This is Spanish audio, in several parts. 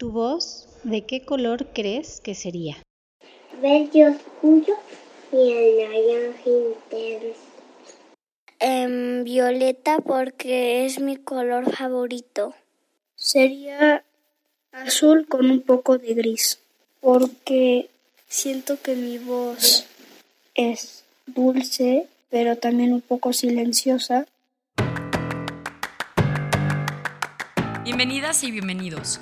¿Tu voz de qué color crees que sería? Verde oscuro y el naranja intenso. Em, violeta porque es mi color favorito. Sería azul con un poco de gris, porque siento que mi voz es dulce, pero también un poco silenciosa. Bienvenidas y bienvenidos.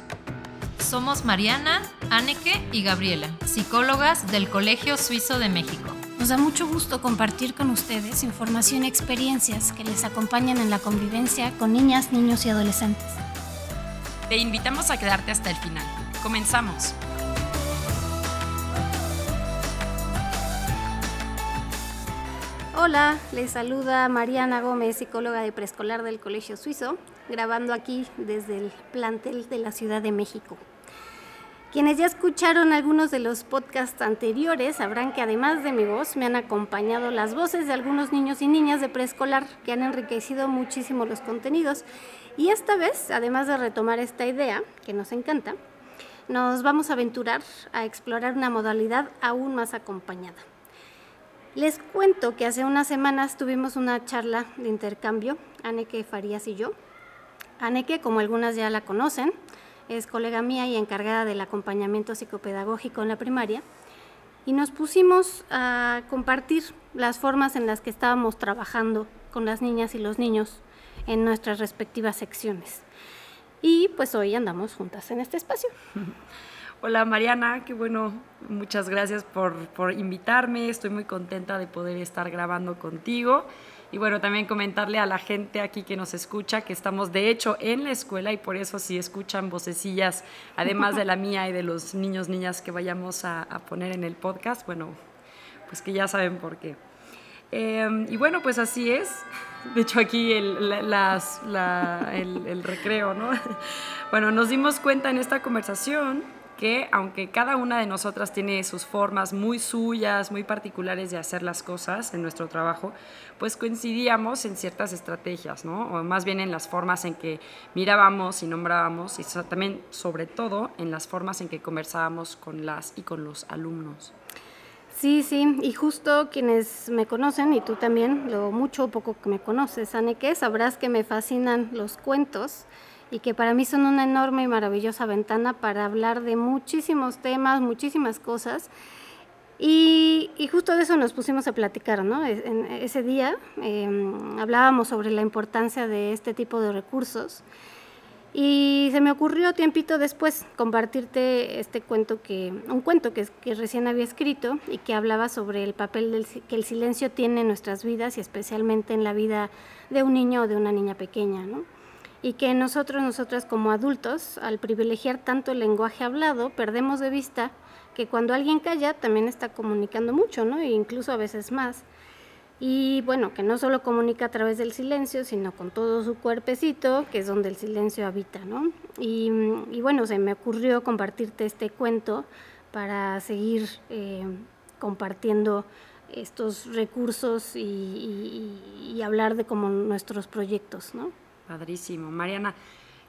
Somos Mariana, Anneke y Gabriela, psicólogas del Colegio Suizo de México. Nos da mucho gusto compartir con ustedes información y experiencias que les acompañan en la convivencia con niñas, niños y adolescentes. Te invitamos a quedarte hasta el final. Comenzamos. Hola, les saluda Mariana Gómez, psicóloga de preescolar del Colegio Suizo, grabando aquí desde el plantel de la Ciudad de México. Quienes ya escucharon algunos de los podcasts anteriores sabrán que además de mi voz me han acompañado las voces de algunos niños y niñas de preescolar que han enriquecido muchísimo los contenidos. Y esta vez, además de retomar esta idea, que nos encanta, nos vamos a aventurar a explorar una modalidad aún más acompañada. Les cuento que hace unas semanas tuvimos una charla de intercambio, Aneke Farías y yo. Aneke, como algunas ya la conocen, es colega mía y encargada del acompañamiento psicopedagógico en la primaria, y nos pusimos a compartir las formas en las que estábamos trabajando con las niñas y los niños en nuestras respectivas secciones. Y pues hoy andamos juntas en este espacio. Hola Mariana, qué bueno, muchas gracias por, por invitarme, estoy muy contenta de poder estar grabando contigo. Y bueno, también comentarle a la gente aquí que nos escucha que estamos de hecho en la escuela y por eso si escuchan vocecillas, además de la mía y de los niños, niñas que vayamos a, poner en el podcast, bueno, pues que ya saben por qué. Em, y bueno, pues así es. De hecho, aquí el, las, el, el recreo, ¿no? Bueno, nos dimos cuenta en esta conversación que aunque cada una de nosotras tiene sus formas muy suyas, muy particulares de hacer las cosas en nuestro trabajo, pues coincidíamos en ciertas estrategias, ¿no? O más bien en las formas en que mirábamos y nombrábamos y también, sobre todo, en las formas en que conversábamos con las y con los alumnos. Sí, sí, y justo quienes me conocen, y tú también, lo mucho o poco que me conoces, Aneke, sabrás que me fascinan los cuentos y que para mí son una enorme y maravillosa ventana para hablar de muchísimos temas, muchísimas cosas. Y, justo de eso nos pusimos a platicar, ¿no? En ese día em, hablábamos sobre la importancia de este tipo de recursos y se me ocurrió tiempito después compartirte este cuento que, un cuento que, recién había escrito y que hablaba sobre el papel que el silencio tiene en nuestras vidas y especialmente en la vida de un niño o de una niña pequeña, ¿no? Y que nosotros, nosotras como adultos, al privilegiar tanto el lenguaje hablado, perdemos de vista que cuando alguien calla también está comunicando mucho, ¿no? E incluso a veces más. Y bueno, que no solo comunica a través del silencio, sino con todo su cuerpecito, que es donde el silencio habita, ¿no? Y, bueno, se me ocurrió compartirte este cuento para seguir eh, compartiendo estos recursos y, y hablar de como nuestros proyectos, ¿no? Padrísimo. Mariana,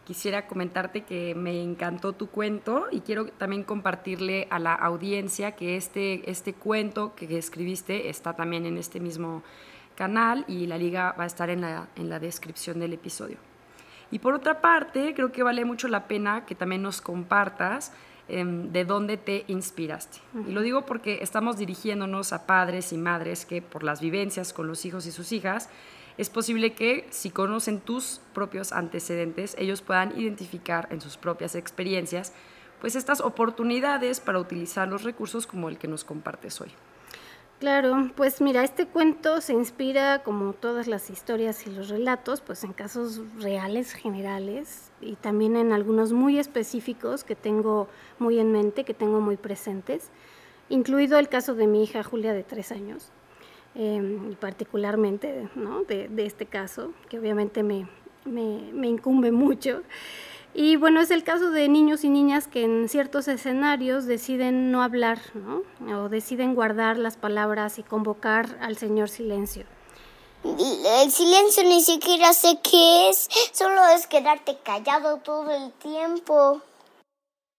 quisiera comentarte que me encantó tu cuento y quiero también compartirle a la audiencia que este, este cuento que escribiste está también en este mismo canal y la liga va a estar en la, en la descripción del episodio. Y por otra parte, creo que vale mucho la pena que también nos compartas em, de dónde te inspiraste. Y lo digo porque estamos dirigiéndonos a padres y madres que por las vivencias con los hijos y sus hijas es posible que si conocen tus propios antecedentes, ellos puedan identificar en sus propias experiencias pues estas oportunidades para utilizar los recursos como el que nos compartes hoy. Claro, pues mira, este cuento se inspira, como todas las historias y los relatos, pues en casos reales, generales, y también en algunos muy específicos que tengo muy en mente, que tengo muy presentes, incluido el caso de mi hija Julia de tres años. Y particularmente ¿no? de, este caso, que obviamente me, me, me, incumbe mucho. Y bueno, es el caso de niños y niñas que en ciertos escenarios deciden no hablar, ¿no? o deciden guardar las palabras y convocar al Señor silencio. El silencio ni siquiera sé qué es, solo es quedarte callado todo el tiempo.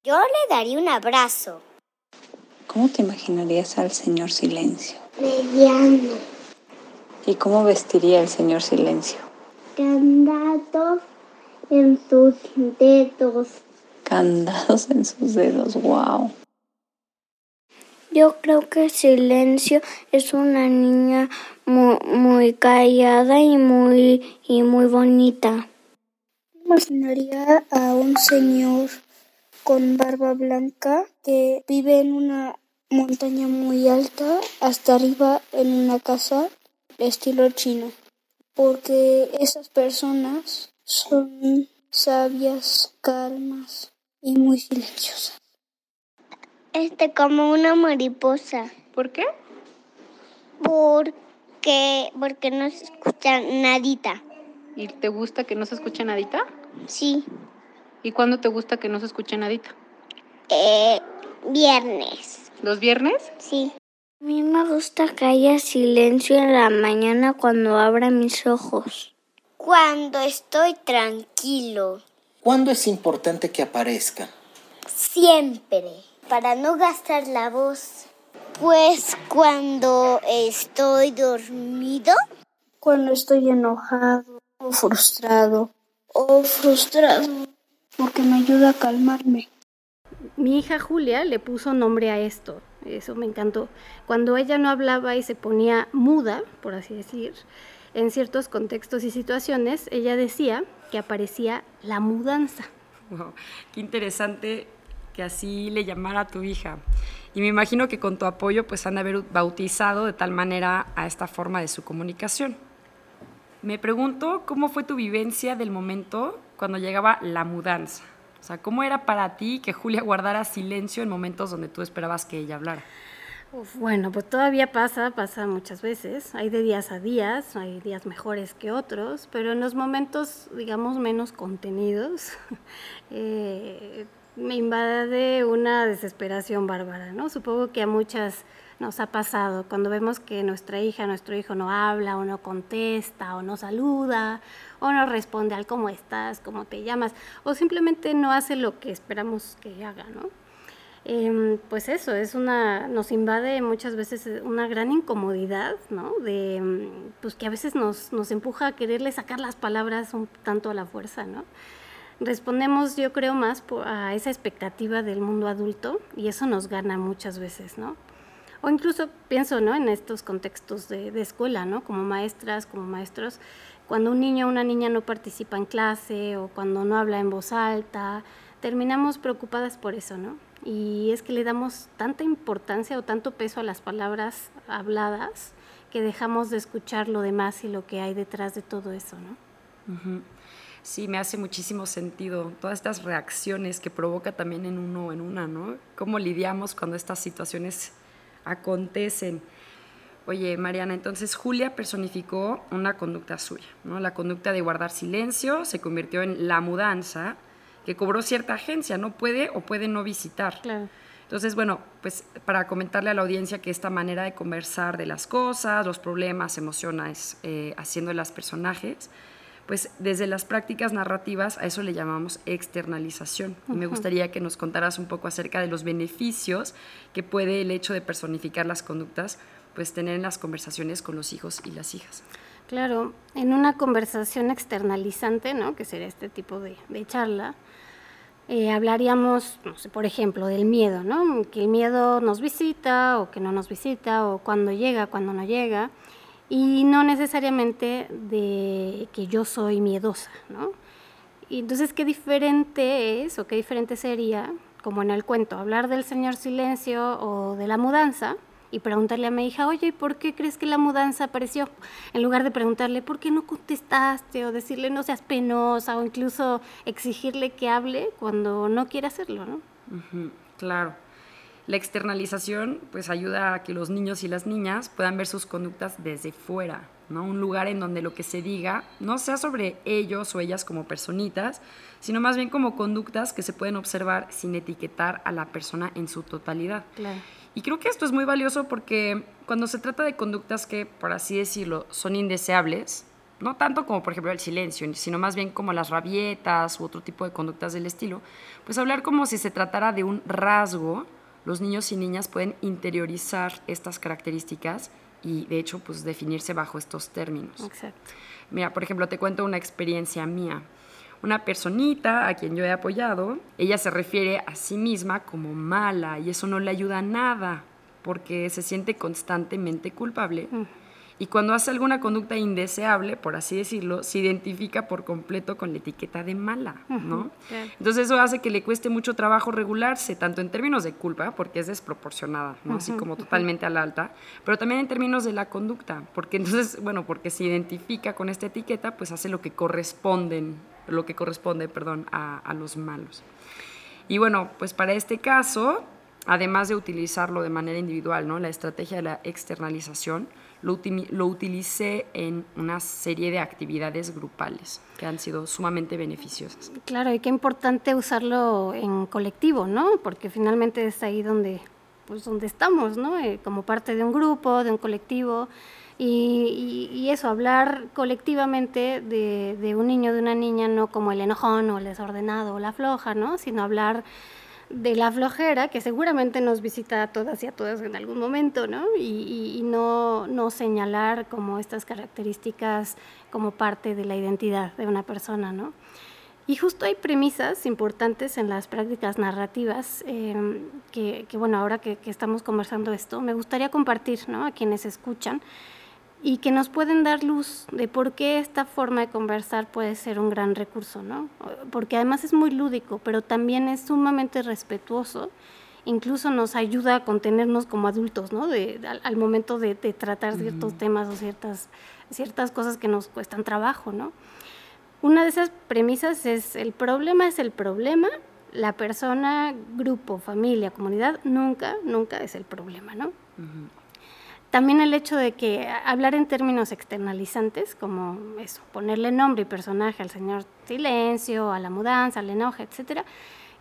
Yo le daría un abrazo. ¿Cómo te imaginarías al señor Silencio? Mediano. ¿Y cómo vestiría el señor Silencio? Candados en sus dedos. Candados en sus dedos, wow. Yo creo que Silencio es una niña muy, muy callada y muy, y muy bonita. Imaginaría a un señor con barba blanca que vive en una montaña muy alta, hasta arriba en una casa estilo chino, porque esas personas son sabias, calmas y muy silenciosas. Este, como una mariposa. ¿Por qué? Porque, porque no se escucha nadita. ¿Y te gusta que no se escuche nadita? Sí. ¿Y cuándo te gusta que no se escuche nadita? Eh, viernes. ¿Los viernes? Sí. A mí me gusta que haya silencio en la mañana cuando abra mis ojos. Cuando estoy tranquilo. ¿Cuándo es importante que aparezca? Siempre. Para no gastar la voz. Pues cuando estoy dormido. Cuando estoy enojado o frustrado. O frustrado. Porque me ayuda a calmarme. Mi hija Julia le puso nombre a esto, eso me encantó. Cuando ella no hablaba y se ponía muda, por así decir, en ciertos contextos y situaciones, ella decía que aparecía la mudanza. Qué interesante que así le llamara a tu hija. Y me imagino que con tu apoyo pues han de haber bautizado de tal manera a esta forma de su comunicación. Me pregunto cómo fue tu vivencia del momento cuando llegaba la mudanza. O sea, ¿cómo era para ti que Julia guardara silencio en momentos donde tú esperabas que ella hablara? Uf, bueno, pues todavía pasa, pasa muchas veces. Hay de días a días, hay días mejores que otros, pero en los momentos, digamos, menos contenidos, eh, me invade una desesperación bárbara, ¿no? Supongo que a muchas nos ha pasado cuando vemos que nuestra hija, nuestro hijo no habla o no contesta o no saluda o no responde al cómo estás, cómo te llamas o simplemente no hace lo que esperamos que haga, ¿no? Eh, pues eso, es una, nos invade muchas veces una gran incomodidad, ¿no? De, pues que a veces nos, nos empuja a quererle sacar las palabras un tanto a la fuerza, ¿no? Respondemos, yo creo, más a esa expectativa del mundo adulto y eso nos gana muchas veces, ¿no? O incluso pienso, ¿no? En estos contextos de, de escuela, ¿no? Como maestras, como maestros, cuando un niño o una niña no participa en clase o cuando no habla en voz alta, terminamos preocupadas por eso, ¿no? Y es que le damos tanta importancia o tanto peso a las palabras habladas que dejamos de escuchar lo demás y lo que hay detrás de todo eso, ¿no? Uh -huh. Sí, me hace muchísimo sentido todas estas reacciones que provoca también en uno o en una, ¿no? Cómo lidiamos cuando estas situaciones acontecen. Oye, Mariana, entonces Julia personificó una conducta suya, ¿no? La conducta de guardar silencio se convirtió en la mudanza que cobró cierta agencia, no puede o puede no visitar. Claro. Entonces, bueno, pues para comentarle a la audiencia que esta manera de conversar de las cosas, los problemas, emociones, eh, haciendo las personajes, pues desde las prácticas narrativas a eso le llamamos externalización. Uh -huh. Y me gustaría que nos contaras un poco acerca de los beneficios que puede el hecho de personificar las conductas, pues tener en las conversaciones con los hijos y las hijas. Claro, en una conversación externalizante, ¿no? que sería este tipo de, de charla, eh, hablaríamos, no sé, por ejemplo, del miedo, ¿no? que el miedo nos visita o que no nos visita, o cuando llega, cuando no llega, y no necesariamente de que yo soy miedosa. ¿no? Y entonces, ¿qué diferente es o qué diferente sería, como en el cuento, hablar del señor silencio o de la mudanza? Y preguntarle a mi hija, oye, ¿por qué crees que la mudanza apareció? En lugar de preguntarle, ¿por qué no contestaste? O decirle, no seas penosa, o incluso exigirle que hable cuando no quiere hacerlo, ¿no? Uh -huh, claro. La externalización pues ayuda a que los niños y las niñas puedan ver sus conductas desde fuera, ¿no? Un lugar en donde lo que se diga no sea sobre ellos o ellas como personitas, sino más bien como conductas que se pueden observar sin etiquetar a la persona en su totalidad. Claro. Y creo que esto es muy valioso porque cuando se trata de conductas que, por así decirlo, son indeseables, no tanto como por ejemplo el silencio, sino más bien como las rabietas u otro tipo de conductas del estilo, pues hablar como si se tratara de un rasgo, los niños y niñas pueden interiorizar estas características y de hecho pues definirse bajo estos términos. Exacto. Mira, por ejemplo, te cuento una experiencia mía. Una personita a quien yo he apoyado, ella se refiere a sí misma como mala y eso no le ayuda a nada porque se siente constantemente culpable. Y cuando hace alguna conducta indeseable, por así decirlo, se identifica por completo con la etiqueta de mala, ¿no? Entonces eso hace que le cueste mucho trabajo regularse, tanto en términos de culpa, porque es desproporcionada, ¿no? Así como totalmente a la alta, pero también en términos de la conducta, porque entonces, bueno, porque se identifica con esta etiqueta, pues hace lo que corresponden, lo que corresponde, perdón, a, los malos. Y bueno, pues para este caso, además de utilizarlo de manera individual, ¿no? La estrategia de la externalización, lo, lo, utilicé en una serie de actividades grupales que han sido sumamente beneficiosas. Claro, y qué importante usarlo en colectivo, ¿no? Porque finalmente es ahí donde, pues, donde estamos, ¿no? Eh, como parte de un grupo, de un colectivo. Y, y, y eso, hablar colectivamente de, de, un niño, de una niña, no como el enojón o el desordenado o la floja, ¿no? Sino hablar de la flojera, que seguramente nos visita a todas y a todas en algún momento, ¿no? Y, y, no, no señalar como estas características como parte de la identidad de una persona, ¿no? Y justo hay premisas importantes en las prácticas narrativas eh, que, que, bueno, ahora que, que, estamos conversando esto, me gustaría compartir, ¿no? A quienes escuchan y que nos pueden dar luz de por qué esta forma de conversar puede ser un gran recurso, ¿no? Porque además es muy lúdico, pero también es sumamente respetuoso, incluso nos ayuda a contenernos como adultos, ¿no? De, al, al, momento de, de tratar ciertos uh -huh. temas o ciertas, ciertas cosas que nos cuestan trabajo, ¿no? Una de esas premisas es el problema es el problema, la persona, grupo, familia, comunidad, nunca, nunca es el problema, ¿no? Uh -huh. También el hecho de que hablar en términos externalizantes, como eso, ponerle nombre y personaje al señor silencio, a la mudanza, al enojo, etcétera,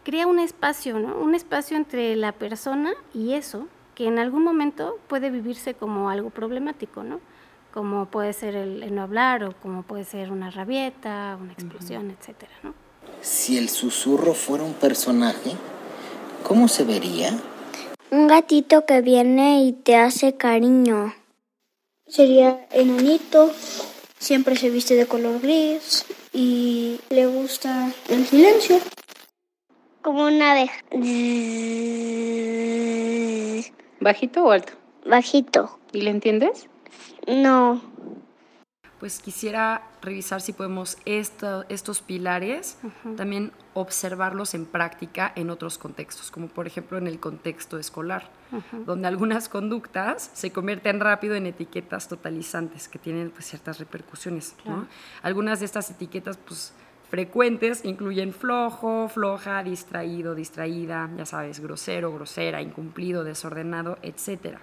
crea un espacio, ¿no? Un espacio entre la persona y eso, que en algún momento puede vivirse como algo problemático, ¿no? Como puede ser el, el no hablar o como puede ser una rabieta, una explosión, uh -huh. etcétera, ¿no? Si el susurro fuera un personaje, ¿cómo se vería? Un gatito que viene y te hace cariño. Sería enanito, siempre se viste de color gris y le gusta el silencio. Como una abeja. ¿Bajito o alto? Bajito. ¿Y le entiendes? No. Pues quisiera revisar si podemos esto, estos pilares uh -huh. también observarlos en práctica en otros contextos, como por ejemplo en el contexto escolar, uh -huh. donde algunas conductas se convierten rápido en etiquetas totalizantes que tienen pues, ciertas repercusiones. Claro. ¿no? Algunas de estas etiquetas pues, frecuentes incluyen flojo, floja, distraído, distraída, ya sabes, grosero, grosera, incumplido, desordenado, etcétera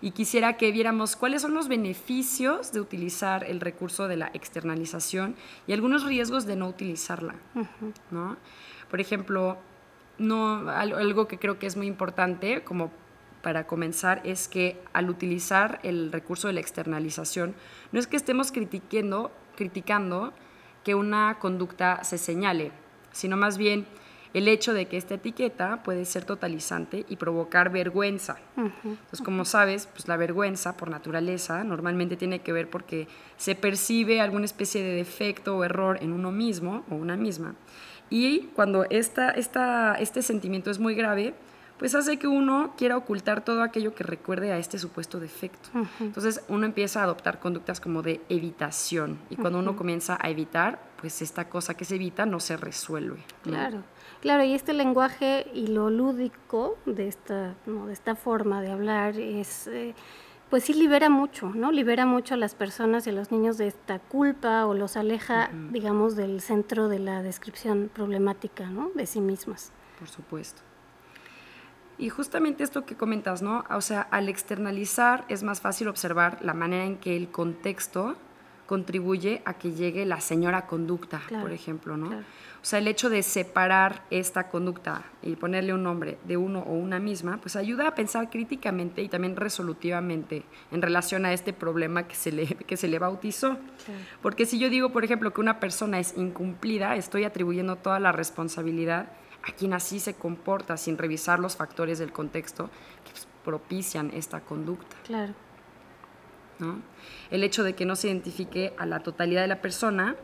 y quisiera que viéramos cuáles son los beneficios de utilizar el recurso de la externalización y algunos riesgos de no utilizarla. Uh -huh. ¿no? Por ejemplo, no, algo que creo que es muy importante como para comenzar es que al utilizar el recurso de la externalización no es que estemos criticando, criticando que una conducta se señale, sino más bien el hecho de que esta etiqueta puede ser totalizante y provocar vergüenza. Uh -huh, Entonces, como sabes, pues la vergüenza por naturaleza normalmente tiene que ver porque se percibe alguna especie de defecto o error en uno mismo o una misma. Y cuando esta, esta, este sentimiento es muy grave, pues hace que uno quiera ocultar todo aquello que recuerde a este supuesto defecto. Uh -huh. Entonces uno empieza a adoptar conductas como de evitación y cuando uh -huh. uno comienza a evitar, pues esta cosa que se evita no se resuelve. ¿no? Claro. Claro, y este lenguaje y lo lúdico de esta, ¿no? de esta forma de hablar es, eh, pues sí libera mucho, ¿no? Libera mucho a las personas y a los niños de esta culpa o los aleja, uh -huh. digamos, del centro de la descripción problemática, ¿no? De sí mismas. Por supuesto. Y justamente esto que comentas, ¿no? O sea, al externalizar es más fácil observar la manera en que el contexto contribuye a que llegue la señora conducta, Claro, por ejemplo, ¿no? claro. O sea, el hecho de separar esta conducta y ponerle un nombre de uno o una misma, pues ayuda a pensar críticamente y también resolutivamente en relación a este problema que se le, que se le bautizó. Porque si yo digo, por ejemplo, que una persona es incumplida, estoy atribuyendo toda la responsabilidad a quien así se comporta sin revisar los factores del contexto que pues, propician esta conducta. Claro. ¿No? El hecho de que no se identifique a la totalidad de la persona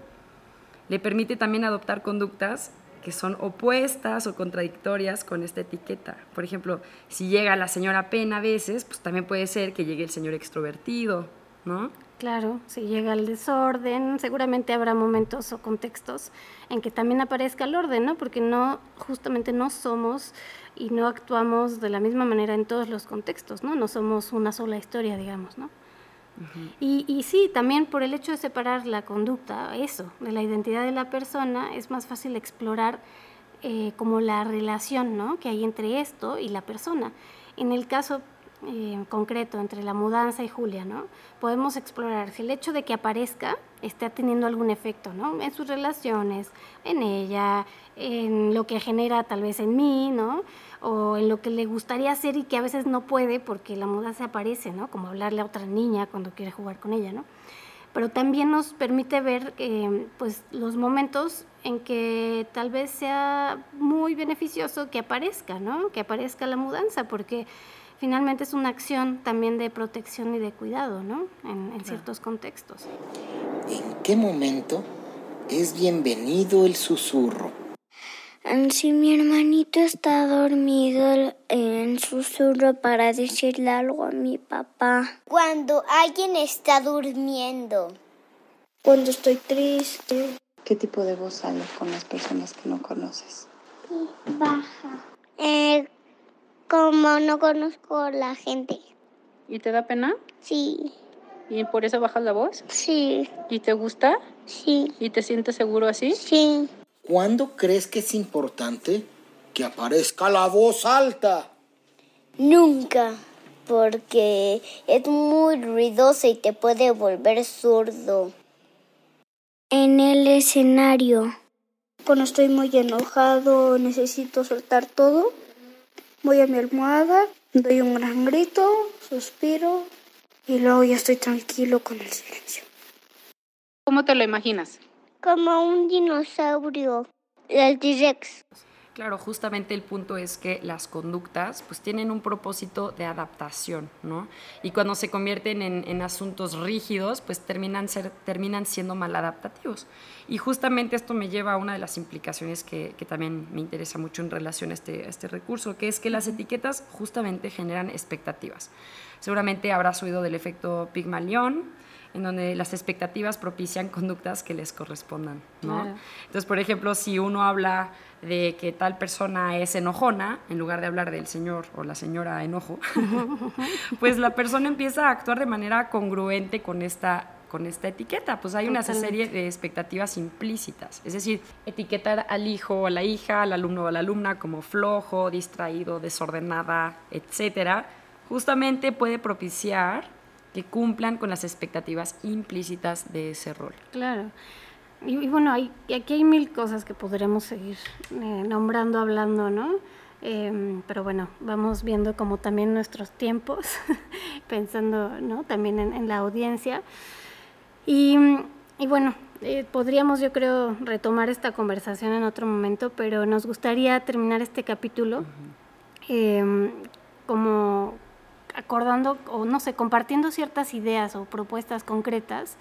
le permite también adoptar conductas que son opuestas o contradictorias con esta etiqueta. Por ejemplo, si llega la señora pena a veces, pues también puede ser que llegue el señor extrovertido, ¿no? Claro, si llega el desorden, seguramente habrá momentos o contextos en que también aparezca el orden, ¿no? Porque no, justamente no somos y no actuamos de la misma manera en todos los contextos, ¿no? No somos una sola historia, digamos, ¿no? Y, sí, también por el hecho de separar la conducta, eso, de la identidad de la persona, es más fácil explorar eh, como la relación ¿no? que hay entre esto y la persona. En el caso eh, concreto entre la mudanza y Julia, ¿no? podemos explorar si el hecho de que aparezca está teniendo algún efecto ¿no? en sus relaciones, en ella, en lo que genera tal vez en mí, ¿no? O en lo que le gustaría hacer y que a veces no puede porque la mudanza aparece, ¿no? como hablarle a otra niña cuando quiere jugar con ella. ¿no? pero también nos permite ver eh, pues los momentos en que tal vez sea muy beneficioso que aparezca, ¿no? Que aparezca la mudanza, porque finalmente es una acción también de protección y de cuidado, ¿no? En, en ciertos contextos. ¿En qué momento es bienvenido el susurro? Si mi hermanito está dormido en susurro para decirle algo a mi papá. Cuando alguien está durmiendo. Cuando estoy triste. ¿Qué tipo de voz sale con las personas que no conoces? Baja. Eh, como no conozco a la gente. ¿Y te da pena? Sí. ¿Y por eso bajas la voz? Sí. ¿Y te gusta? Sí. ¿Y te sientes seguro así? Sí. ¿Cuándo crees que es importante que aparezca la voz alta? Nunca, porque es muy ruidosa y te puede volver sordo. En el escenario. Cuando estoy muy enojado, necesito soltar todo. Voy a mi almohada, doy un gran grito, suspiro y luego ya estoy tranquilo con el silencio. ¿Cómo te lo imaginas? Como un dinosaurio, el T-Rex. Claro, justamente el punto es que las conductas pues tienen un propósito de adaptación, ¿no? Y cuando se convierten en, en asuntos rígidos, pues terminan, ser, terminan siendo maladaptativos. Y justamente esto me lleva a una de las implicaciones que, que también me interesa mucho en relación a este, a este recurso, que es que las etiquetas justamente generan expectativas. Seguramente habrás oído del efecto Pigmalión, en donde las expectativas propician conductas que les correspondan, ¿no? Claro. Entonces, por ejemplo, si uno habla de que tal persona es enojona, en lugar de hablar del señor o la señora enojo, pues la persona empieza a actuar de manera congruente con esta con esta etiqueta, pues hay una serie de expectativas implícitas, es decir, etiquetar al hijo o a la hija, al alumno o a la alumna como flojo, distraído, desordenada, etcétera, justamente puede propiciar que cumplan con las expectativas implícitas de ese rol. Claro. Y, y bueno, hay, aquí hay mil cosas que podremos seguir eh, nombrando, hablando, ¿no? Em, pero bueno, vamos viendo como también nuestros tiempos, pensando, ¿no? También en, en la audiencia. Y, y bueno, eh, podríamos yo creo retomar esta conversación en otro momento, pero nos gustaría terminar este capítulo em, como acordando o no sé, compartiendo ciertas ideas o propuestas concretas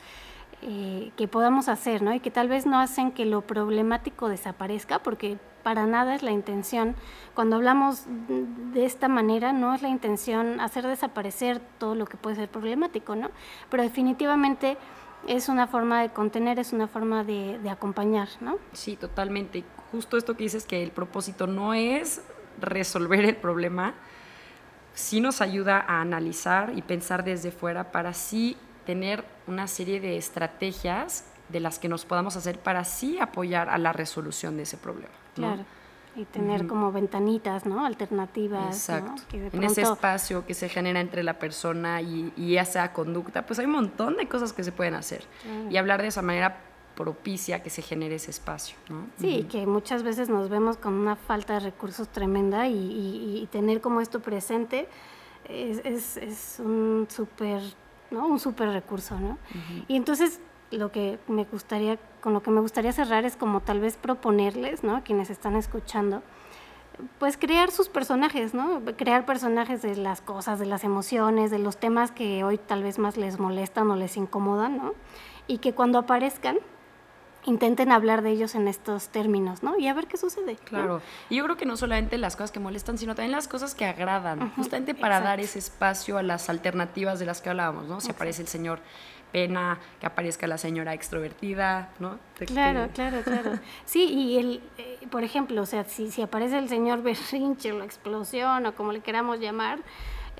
eh, que podamos hacer, ¿no? Y que tal vez no hacen que lo problemático desaparezca, porque para nada es la intención. Cuando hablamos de esta manera, no es la intención hacer desaparecer todo lo que puede ser problemático, ¿no? Pero definitivamente es una forma de contener, es una forma de, de acompañar, ¿no? Sí, totalmente. Justo esto que dices que el propósito no es resolver el problema, sí nos ayuda a analizar y pensar desde fuera para sí tener una serie de estrategias de las que nos podamos hacer para sí apoyar a la resolución de ese problema. ¿no? Claro. y tener como ventanitas, ¿no? Alternativas. Exacto. En ese espacio que se genera entre la persona y, y, esa conducta, pues hay un montón de cosas que se pueden hacer. Y hablar de esa manera propicia que se genere ese espacio. ¿no? Sí, que muchas veces nos vemos con una falta de recursos tremenda y, tener como esto presente es, es, un súper ¿no? un super recurso. ¿no? Y entonces lo que me gustaría, con lo que me gustaría cerrar es como tal vez proponerles, ¿no? A quienes están escuchando, pues crear sus personajes, ¿no? Crear personajes de las cosas, de las emociones, de los temas que hoy tal vez más les molestan o les incomodan, ¿no? Y que cuando aparezcan, intenten hablar de ellos en estos términos, ¿no? Y a ver qué sucede. Claro. Y yo creo que no solamente las cosas que molestan, sino también las cosas que agradan, justamente para dar ese espacio a las alternativas de las que hablábamos, ¿no? Si aparece el señor pena que aparezca la señora extrovertida, ¿no? claro, claro, claro. Sí, y el, eh, por ejemplo, o sea, si, si aparece el señor berrinche o la explosión o como le queramos llamar,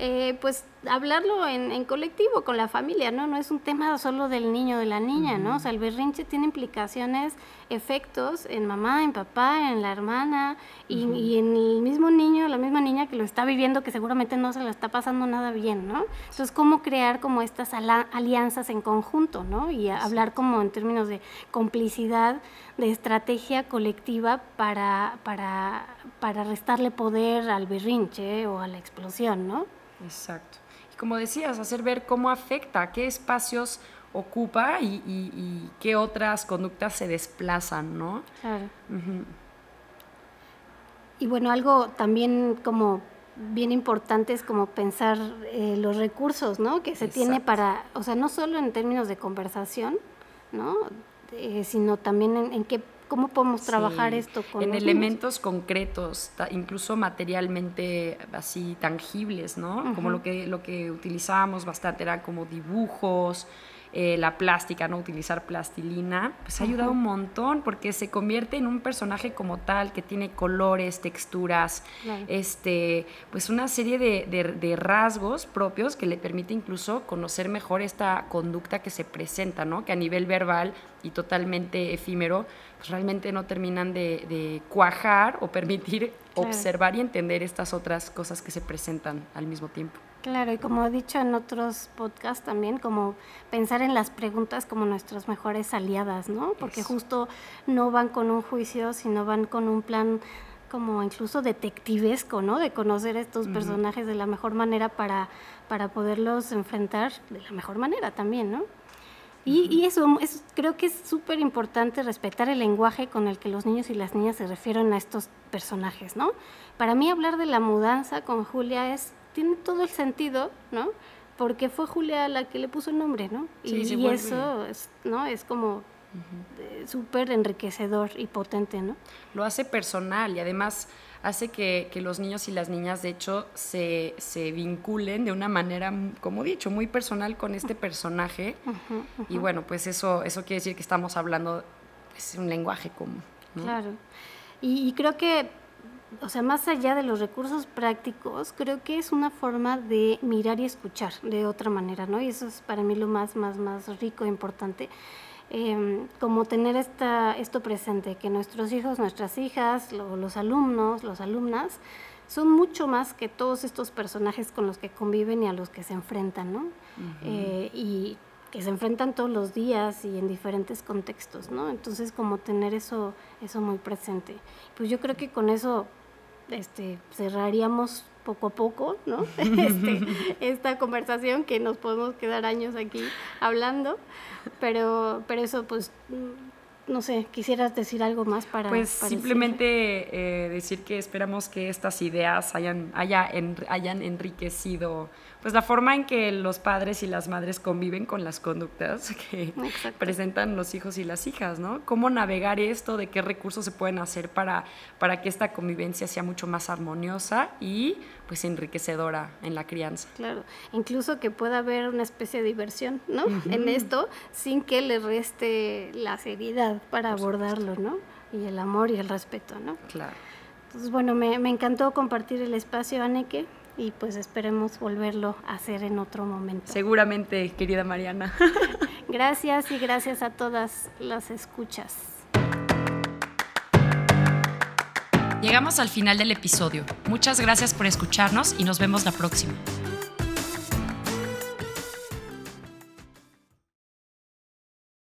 eh, pues hablarlo en, en, colectivo con la familia, ¿no? No es un tema solo del niño o de la niña, ¿no? O sea, el berrinche tiene implicaciones, efectos en mamá, en papá, en la hermana y, y, en el mismo niño, la misma niña que lo está viviendo, que seguramente no se lo está pasando nada bien, ¿no? Entonces, ¿cómo crear como estas alianzas en conjunto, ¿no? Y hablar como en términos de complicidad, de estrategia colectiva para, para, para restarle poder al berrinche o a la explosión, ¿no? Exacto. Y como decías, hacer ver cómo afecta, qué espacios ocupa y, qué otras conductas se desplazan, ¿no? Claro. Y bueno, algo también como bien importante es como pensar eh, los recursos, ¿no? Que se tiene para, o sea, no solo en términos de conversación, ¿no? Eh, sino también en qué ¿Cómo podemos trabajar esto con En elementos concretos, incluso materialmente así tangibles, ¿no? Como lo que, lo que utilizábamos bastante eran como dibujos, eh, la plástica, ¿no? Utilizar plastilina, pues ha ayudado un montón porque se convierte en un personaje como tal que tiene colores, texturas, este, pues una serie de, de, rasgos propios que le permite incluso conocer mejor esta conducta que se presenta, ¿no? Que a nivel verbal y totalmente efímero, pues realmente no terminan de, de cuajar o permitir observar y entender estas otras cosas que se presentan al mismo tiempo. Claro, y como he dicho en otros podcasts también, como pensar en las preguntas como nuestras mejores aliadas, ¿no? Porque justo no van con un juicio, sino van con un plan como incluso detectivesco, ¿no? De conocer estos personajes de la mejor manera para, para poderlos enfrentar de la mejor manera también, ¿no? Y, y eso, creo que es súper importante respetar el lenguaje con el que los niños y las niñas se refieren a estos personajes, ¿no? Para mí hablar de la mudanza con Julia es tiene todo el sentido, ¿no? Porque fue Julia la que le puso el nombre, ¿no? y, eso, es, ¿no? Es como eh, súper enriquecedor y potente, ¿no? Lo hace personal y además hace que, que los niños y las niñas, de hecho, se, se, vinculen de una manera, como dicho, muy personal con este personaje. Y bueno, pues eso, eso quiere decir que estamos hablando, es pues, un lenguaje común. Claro. Y, y creo que o sea, más allá de los recursos prácticos, creo que es una forma de mirar y escuchar de otra manera, ¿no? Y eso es para mí lo más, más, más rico e importante. Em, como tener esta, esto presente, que nuestros hijos, nuestras hijas, los alumnos, los alumnas, son mucho más que todos estos personajes con los que conviven y a los que se enfrentan, ¿no? Eh, y que se enfrentan todos los días y en diferentes contextos, ¿no? Entonces, como tener eso, eso muy presente. Pues yo creo que con eso este, cerraríamos poco a poco, ¿no? Este, esta conversación que nos podemos quedar años aquí hablando, pero, pero eso pues no sé, quisieras decir algo más para... Pues simplemente eh, decir que esperamos que estas ideas hayan, haya hayan enriquecido pues la forma en que los padres y las madres conviven con las conductas que presentan los hijos y las hijas, ¿no? Cómo navegar esto, de qué recursos se pueden hacer para, para que esta convivencia sea mucho más armoniosa y pues enriquecedora en la crianza. Claro, incluso que pueda haber una especie de diversión, ¿no? En esto, sin que le reste la seriedad para abordarlo, ¿no? Y el amor y el respeto, ¿no? Claro. Entonces, bueno, me, me encantó compartir el espacio, Anneke y pues esperemos volverlo a hacer en otro momento. Seguramente, querida Mariana. gracias y gracias a todas las escuchas. Llegamos al final del episodio. Muchas gracias por escucharnos y nos vemos la próxima.